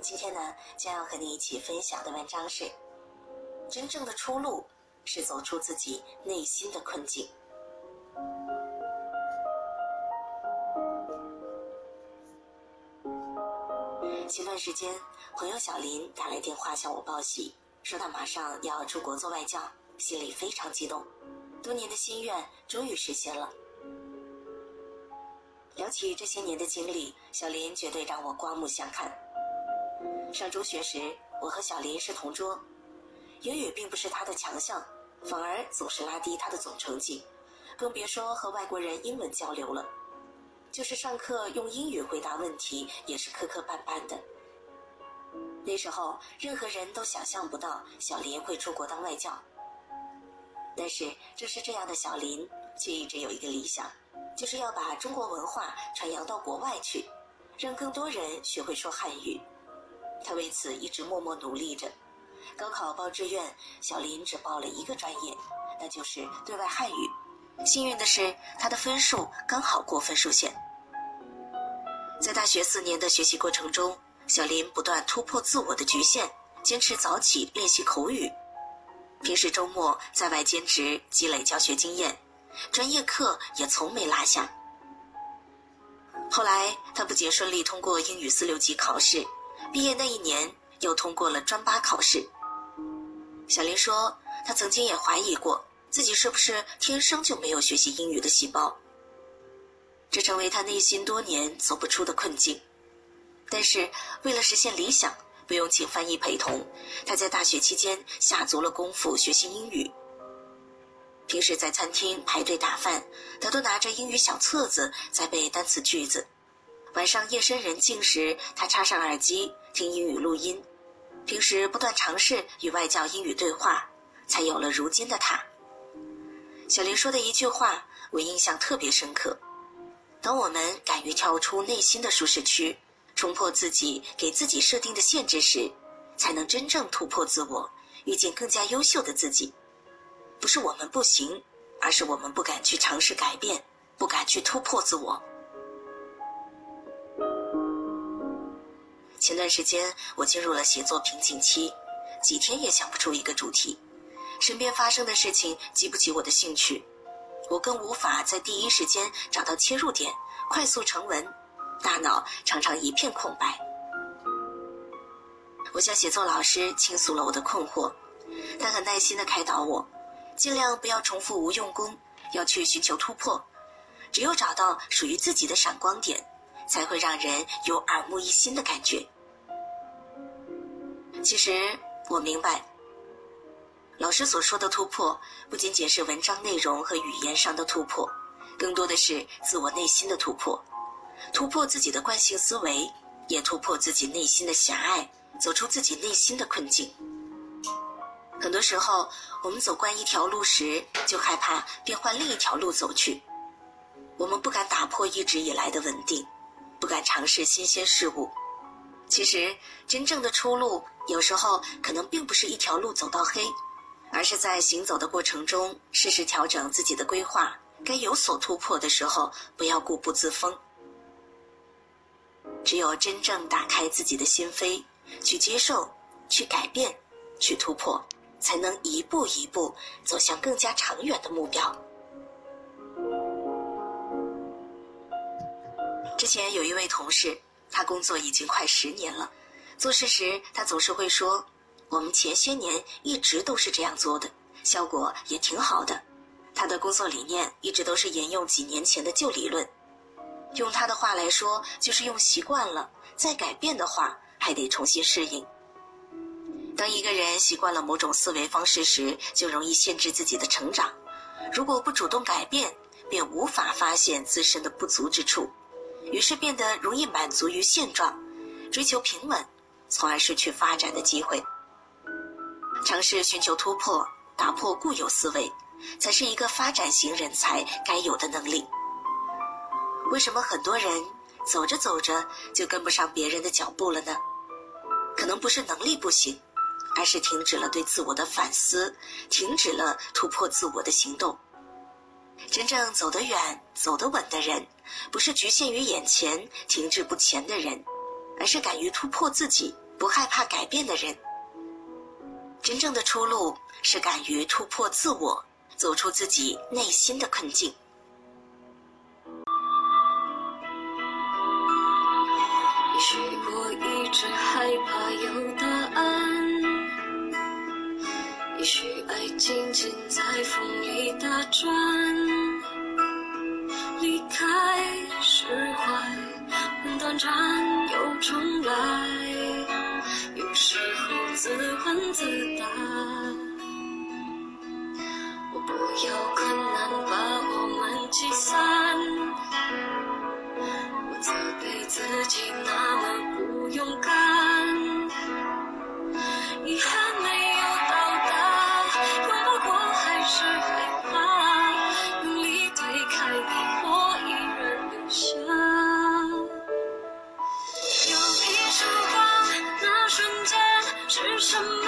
今天呢，将要和你一起分享的文章是：真正的出路是走出自己内心的困境。前段时间，朋友小林打来电话向我报喜，说他马上要出国做外教，心里非常激动，多年的心愿终于实现了。聊起这些年的经历，小林绝对让我刮目相看。上中学时，我和小林是同桌，英语并不是他的强项，反而总是拉低他的总成绩，更别说和外国人英文交流了。就是上课用英语回答问题，也是磕磕绊绊的。那时候，任何人都想象不到小林会出国当外教。但是，正是这样的小林，却一直有一个理想，就是要把中国文化传扬到国外去，让更多人学会说汉语。他为此一直默默努力着。高考报志愿，小林只报了一个专业，那就是对外汉语。幸运的是，他的分数刚好过分数线。在大学四年的学习过程中，小林不断突破自我的局限，坚持早起练习口语，平时周末在外兼职积累教学经验，专业课也从没落下。后来，他不仅顺利通过英语四六级考试，毕业那一年又通过了专八考试。小林说，他曾经也怀疑过。自己是不是天生就没有学习英语的细胞？这成为他内心多年走不出的困境。但是为了实现理想，不用请翻译陪同，他在大学期间下足了功夫学习英语。平时在餐厅排队打饭，他都拿着英语小册子在背单词句子。晚上夜深人静时，他插上耳机听英语录音。平时不断尝试与外教英语对话，才有了如今的他。小林说的一句话，我印象特别深刻。当我们敢于跳出内心的舒适区，冲破自己给自己设定的限制时，才能真正突破自我，遇见更加优秀的自己。不是我们不行，而是我们不敢去尝试改变，不敢去突破自我。前段时间，我进入了写作瓶颈期，几天也想不出一个主题。身边发生的事情激不起我的兴趣，我更无法在第一时间找到切入点，快速成文，大脑常常一片空白。我向写作老师倾诉了我的困惑，他很耐心地开导我，尽量不要重复无用功，要去寻求突破。只有找到属于自己的闪光点，才会让人有耳目一新的感觉。其实我明白。老师所说的突破，不仅仅是文章内容和语言上的突破，更多的是自我内心的突破，突破自己的惯性思维，也突破自己内心的狭隘，走出自己内心的困境。很多时候，我们走惯一条路时，就害怕变换另一条路走去，我们不敢打破一直以来的稳定，不敢尝试新鲜事物。其实，真正的出路，有时候可能并不是一条路走到黑。而是在行走的过程中，适时调整自己的规划。该有所突破的时候，不要固步自封。只有真正打开自己的心扉，去接受、去改变、去突破，才能一步一步走向更加长远的目标。前有一位同事，他工作已经快十年了，做事时他总是会说。我们前些年一直都是这样做的，效果也挺好的。他的工作理念一直都是沿用几年前的旧理论，用他的话来说，就是用习惯了，再改变的话还得重新适应。当一个人习惯了某种思维方式时，就容易限制自己的成长。如果不主动改变，便无法发现自身的不足之处，于是变得容易满足于现状，追求平稳，从而失去发展的机会。尝试寻求突破，打破固有思维，才是一个发展型人才该有的能力。为什么很多人走着走着就跟不上别人的脚步了呢？可能不是能力不行，而是停止了对自我的反思，停止了突破自我的行动。真正走得远、走得稳的人，不是局限于眼前、停滞不前的人，而是敢于突破自己。不害怕改变的人。真正的出路是敢于突破自我，走出自己内心的困境。也许我一直害怕有答案，也许爱静静在风里打转，有困难把我们击散。我责备自己那么不勇敢。遗憾没有到达拥抱过还是害怕。用力推开你我依然留下有一束光那瞬间是什么？